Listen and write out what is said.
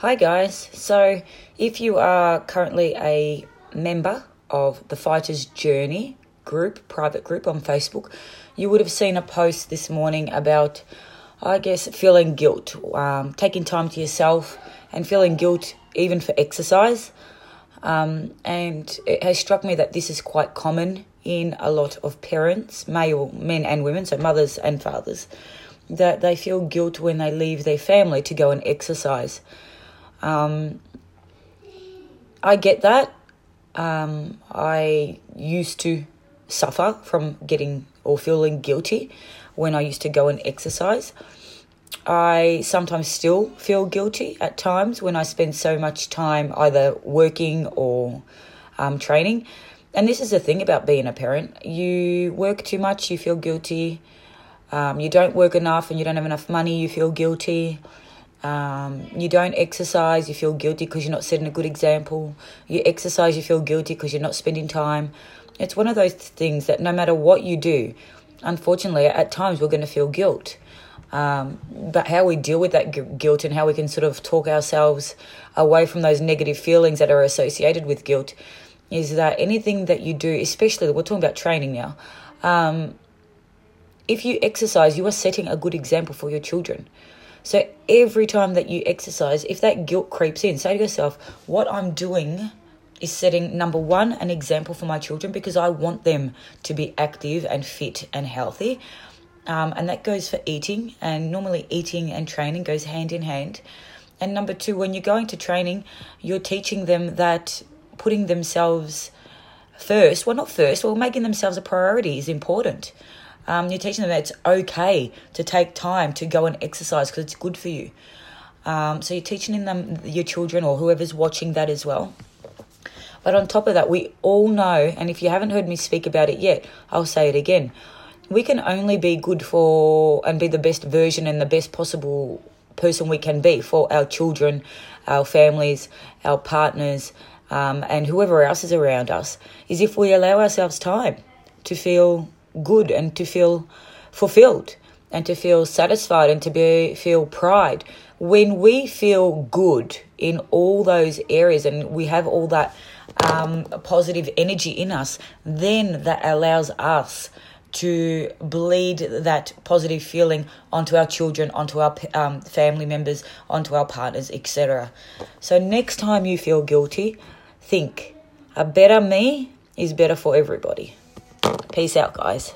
Hi, guys. So, if you are currently a member of the Fighters Journey group, private group on Facebook, you would have seen a post this morning about, I guess, feeling guilt, um, taking time to yourself, and feeling guilt even for exercise. Um, and it has struck me that this is quite common in a lot of parents, male men and women, so mothers and fathers, that they feel guilt when they leave their family to go and exercise. Um, I get that. Um, I used to suffer from getting or feeling guilty when I used to go and exercise. I sometimes still feel guilty at times when I spend so much time either working or um, training. And this is the thing about being a parent you work too much, you feel guilty. Um, you don't work enough and you don't have enough money, you feel guilty. Um, you don't exercise, you feel guilty because you're not setting a good example. You exercise, you feel guilty because you're not spending time. It's one of those things that no matter what you do, unfortunately, at times we're going to feel guilt. Um, but how we deal with that guilt and how we can sort of talk ourselves away from those negative feelings that are associated with guilt is that anything that you do, especially we're talking about training now, um, if you exercise, you are setting a good example for your children. So every time that you exercise, if that guilt creeps in, say to yourself, what I'm doing is setting number one, an example for my children because I want them to be active and fit and healthy. Um, and that goes for eating, and normally eating and training goes hand in hand. And number two, when you're going to training, you're teaching them that putting themselves first, well, not first, well, making themselves a priority is important. Um, you're teaching them that it's okay to take time to go and exercise because it's good for you. Um, so you're teaching them, your children or whoever's watching that as well. But on top of that, we all know, and if you haven't heard me speak about it yet, I'll say it again. We can only be good for and be the best version and the best possible person we can be for our children, our families, our partners, um, and whoever else is around us, is if we allow ourselves time to feel good and to feel fulfilled and to feel satisfied and to be feel pride. When we feel good in all those areas and we have all that um, positive energy in us then that allows us to bleed that positive feeling onto our children onto our um, family members onto our partners etc so next time you feel guilty think a better me is better for everybody Peace out, guys.